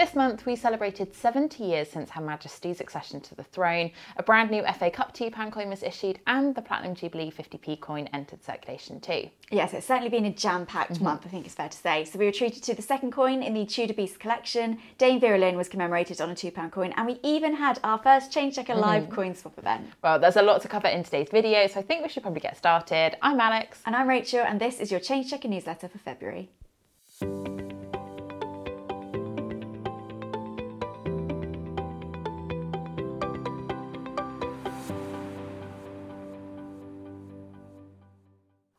This month, we celebrated 70 years since Her Majesty's accession to the throne. A brand new FA Cup £2 coin was issued, and the Platinum Jubilee 50p coin entered circulation too. Yes, it's certainly been a jam packed mm-hmm. month, I think it's fair to say. So, we were treated to the second coin in the Tudor Beast collection. Dame Vera Lynn was commemorated on a £2 coin, and we even had our first Change Checker mm-hmm. live coin swap event. Well, there's a lot to cover in today's video, so I think we should probably get started. I'm Alex. And I'm Rachel, and this is your Change Checker newsletter for February.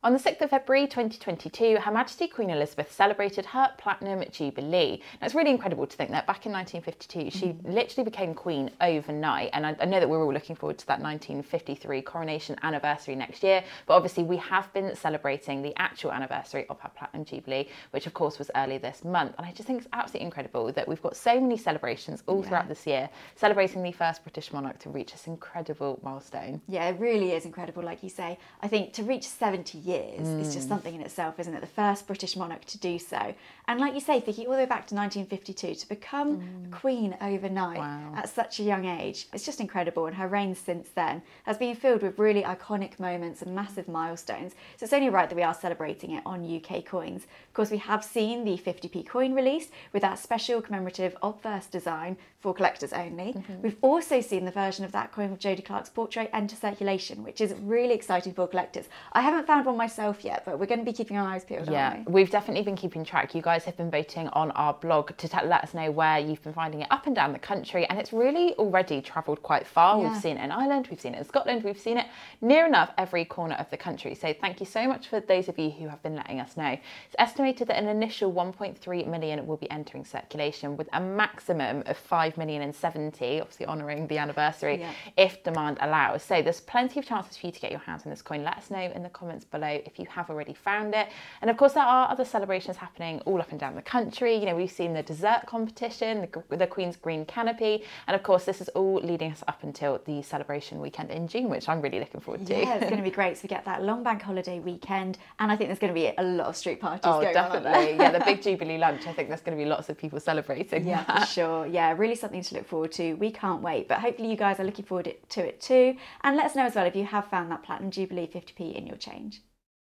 On the 6th of February 2022, Her Majesty Queen Elizabeth celebrated her Platinum Jubilee. Now, it's really incredible to think that back in 1952, she mm. literally became Queen overnight. And I, I, know that we're all looking forward to that 1953 coronation anniversary next year. But obviously, we have been celebrating the actual anniversary of her Platinum Jubilee, which of course was early this month. And I just think it's absolutely incredible that we've got so many celebrations all yeah. throughout this year, celebrating the first British monarch to reach this incredible milestone. Yeah, it really is incredible, like you say. I think to reach 70 years, years mm. is just something in itself, isn't it? The first British monarch to do so. And like you say, thinking all the way back to 1952, to become mm. queen overnight wow. at such a young age, it's just incredible. And her reign since then has been filled with really iconic moments and massive milestones. So it's only right that we are celebrating it on UK coins. Of course, we have seen the 50p coin released with that special commemorative obverse design for collectors only. Mm-hmm. We've also seen the version of that coin with Jody Clark's portrait enter circulation, which is really exciting for collectors. I haven't found one myself yet, but we're going to be keeping our eyes peeled. Yeah, we? have definitely been keeping track. You guys have been voting on our blog to t- let us know where you've been finding it up and down the country, and it's really already travelled quite far. Yeah. We've seen it in Ireland, we've seen it in Scotland, we've seen it near enough every corner of the country. So thank you so much for those of you who have been letting us know. It's estimated that an initial 1.3 million will be entering circulation, with a maximum of 5 million and 70, obviously honouring the anniversary, yeah. if demand allows. So there's plenty of chances for you to get your hands on this coin. Let us know in the comments below if you have already found it. And of course, there are other celebrations happening all up and down the country. You know, we've seen the dessert competition, the, the Queen's Green Canopy, and of course, this is all leading us up until the celebration weekend in June, which I'm really looking forward to. Yeah, it's going to be great. So we get that long bank holiday weekend, and I think there's going to be a lot of street parties oh, going definitely. on. Definitely, yeah, the big Jubilee lunch. I think there's going to be lots of people celebrating. Yeah, that. for sure. Yeah, really something to look forward to. We can't wait, but hopefully you guys are looking forward to it too. And let us know as well if you have found that Platinum Jubilee 50p in your change.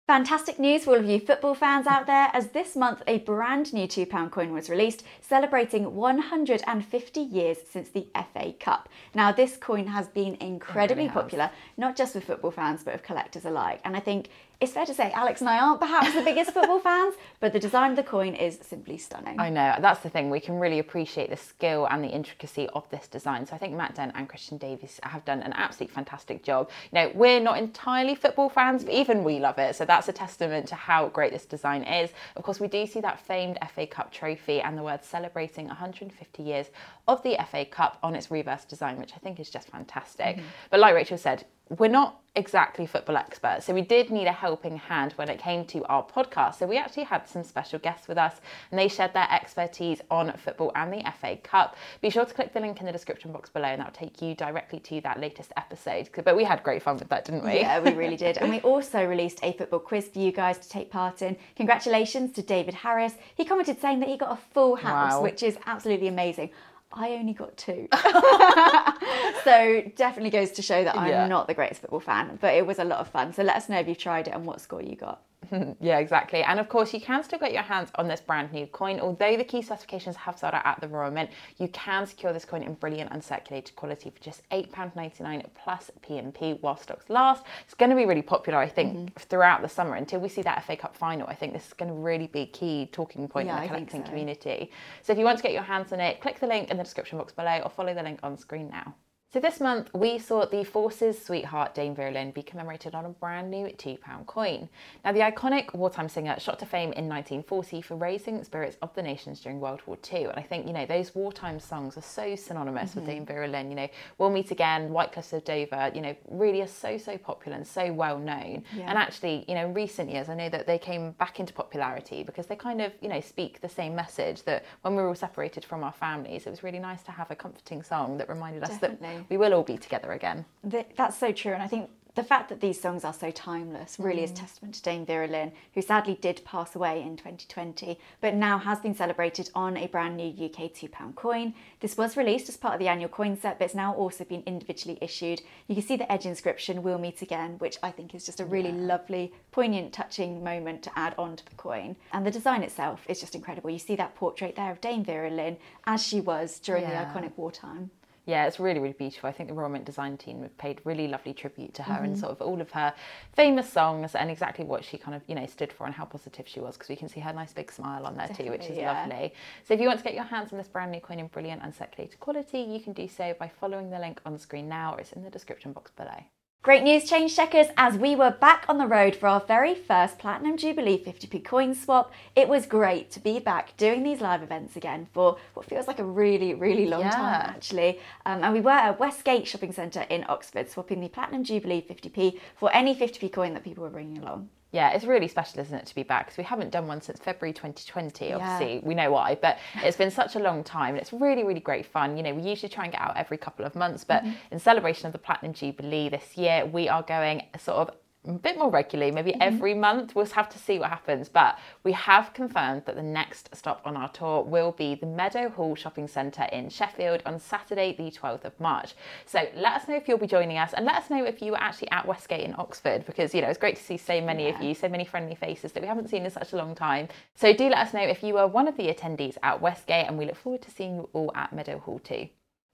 Fantastic news for all of you football fans out there, as this month a brand new £2 coin was released, celebrating 150 years since the FA Cup. Now, this coin has been incredibly really popular, not just with football fans, but with collectors alike. And I think it's fair to say Alex and I aren't perhaps the biggest football fans, but the design of the coin is simply stunning. I know, that's the thing. We can really appreciate the skill and the intricacy of this design. So I think Matt Dent and Christian Davies have done an absolutely fantastic job. You know, we're not entirely football fans, but even we love it. So that's a testament to how great this design is. Of course, we do see that famed FA Cup trophy and the word celebrating 150 years of the FA Cup on its reverse design, which I think is just fantastic. Mm-hmm. But like Rachel said, we're not exactly football experts, so we did need a helping hand when it came to our podcast. So we actually had some special guests with us, and they shared their expertise on football and the FA Cup. Be sure to click the link in the description box below, and that'll take you directly to that latest episode. But we had great fun with that, didn't we? Yeah, we really did. And we also released a football quiz for you guys to take part in. Congratulations to David Harris. He commented saying that he got a full house, wow. which is absolutely amazing. I only got two. so definitely goes to show that I'm yeah. not the greatest football fan, but it was a lot of fun. So let us know if you've tried it and what score you got. yeah, exactly. And of course, you can still get your hands on this brand new coin. Although the key specifications have sold out at the Royal Mint, you can secure this coin in brilliant uncirculated quality for just £8.99 plus P&P while stocks last. It's going to be really popular, I think, mm-hmm. throughout the summer until we see that FA Cup final. I think this is going to really be a key talking point yeah, in the collecting so. community. So if you want to get your hands on it, click the link in the description box below or follow the link on screen now. So this month we saw the Forces sweetheart Dame Vera Lynn be commemorated on a brand new £2 coin. Now the iconic wartime singer shot to fame in 1940 for raising the spirits of the nations during World War II. And I think, you know, those wartime songs are so synonymous mm-hmm. with Dame Vera Lynn. You know, We'll Meet Again, White Cliffs of Dover, you know, really are so, so popular and so well known. Yeah. And actually, you know, in recent years I know that they came back into popularity because they kind of, you know, speak the same message that when we were all separated from our families, it was really nice to have a comforting song that reminded us Definitely. that we will all be together again. That's so true. And I think the fact that these songs are so timeless really mm. is testament to Dame Vera Lynn, who sadly did pass away in 2020, but now has been celebrated on a brand new UK £2 coin. This was released as part of the annual coin set, but it's now also been individually issued. You can see the edge inscription, We'll Meet Again, which I think is just a really yeah. lovely, poignant, touching moment to add on to the coin. And the design itself is just incredible. You see that portrait there of Dame Vera Lynn as she was during yeah. the iconic wartime yeah, it's really, really beautiful. I think the Royal Mint design team have paid really lovely tribute to her mm-hmm. and sort of all of her famous songs and exactly what she kind of, you know, stood for and how positive she was because we can see her nice big smile on there Definitely, too, which is yeah. lovely. So if you want to get your hands on this brand new coin in brilliant uncirculated quality, you can do so by following the link on the screen now or it's in the description box below. Great news, change checkers, as we were back on the road for our very first Platinum Jubilee 50p coin swap. It was great to be back doing these live events again for what feels like a really, really long yeah. time actually. Um, and we were at Westgate Shopping Centre in Oxford swapping the Platinum Jubilee 50p for any 50p coin that people were bringing along yeah, it's really special, isn't it, to be back? Because we haven't done one since February 2020. Obviously, yeah. we know why, but it's been such a long time, and it's really, really great fun. You know, we usually try and get out every couple of months, but mm-hmm. in celebration of the Platinum Jubilee this year, we are going sort of a bit more regularly, maybe mm-hmm. every month. We'll have to see what happens. But we have confirmed that the next stop on our tour will be the Meadowhall Shopping Centre in Sheffield on Saturday, the 12th of March. So let us know if you'll be joining us and let us know if you were actually at Westgate in Oxford because, you know, it's great to see so many yeah. of you, so many friendly faces that we haven't seen in such a long time. So do let us know if you were one of the attendees at Westgate and we look forward to seeing you all at Meadowhall too.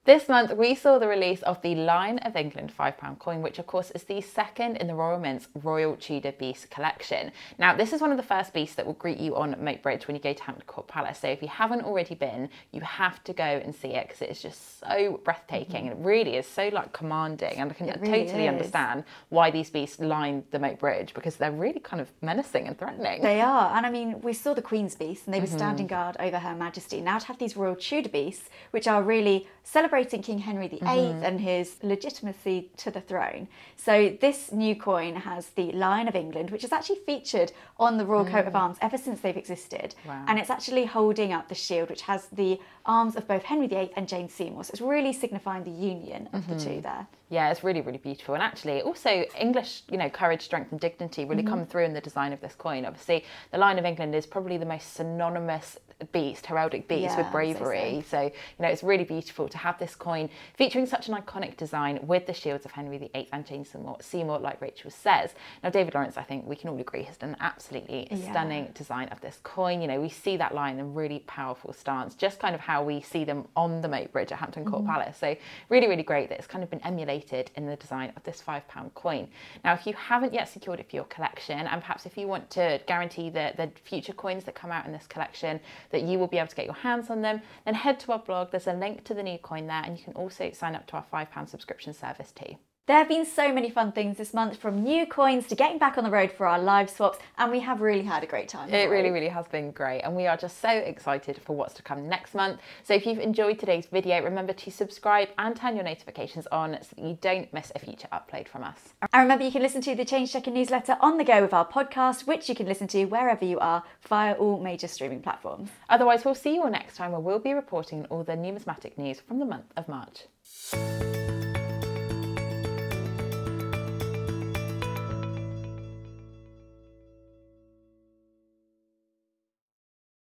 This month, we saw the release of the Lion of England £5 coin, which of course is the second in the Royal Mint's Royal Tudor Beast collection. Now, this is one of the first beasts that will greet you on Moat Bridge when you go to Hampton Court Palace. So if you haven't already been, you have to go and see it because it is just so breathtaking mm-hmm. and it really is so like commanding. And I can really totally is. understand why these beasts line the Moat Bridge because they're really kind of menacing and threatening. They are. And I mean, we saw the Queen's beasts and they were mm-hmm. standing guard over Her Majesty. Now to have these Royal Tudor beasts, which are really celebrating King Henry VIII mm-hmm. and his legitimacy to the throne. So this new coin has the Lion of England, which is actually featured on the royal mm. coat of mm. arms ever since they've existed. Wow. And it's actually holding up the shield, which has the arms of both Henry VIII and Jane Seymour. So it's really signifying the union of mm-hmm. the two mm-hmm. there. Yeah, it's really, really beautiful. And actually, also English, you know, courage, strength, and dignity really mm-hmm. come through in the design of this coin. Obviously, the Lion of England is probably the most synonymous beast, heraldic beast yeah, with bravery. So, so, you know, it's really beautiful to have this coin featuring such an iconic design with the shields of Henry VIII and Jane Seymour, Seymour, like Rachel says. Now, David Lawrence, I think we can all agree, has done an absolutely yeah. stunning design of this coin. You know, we see that line in really powerful stance, just kind of how we see them on the Moat Bridge at Hampton Court mm-hmm. Palace. So, really, really great that it's kind of been emulated in the design of this £5 coin. Now, if you haven't yet secured it for your collection, and perhaps if you want to guarantee the, the future coins that come out in this collection, that you will be able to get your hands on them, then head to our blog. There's a link to the new coin there, and you can also sign up to our £5 subscription service too. There have been so many fun things this month from new coins to getting back on the road for our live swaps, and we have really had a great time. It really, really has been great, and we are just so excited for what's to come next month. So, if you've enjoyed today's video, remember to subscribe and turn your notifications on so that you don't miss a future upload from us. And remember, you can listen to the Change Checker newsletter on the go with our podcast, which you can listen to wherever you are via all major streaming platforms. Otherwise, we'll see you all next time where we'll be reporting all the numismatic news from the month of March.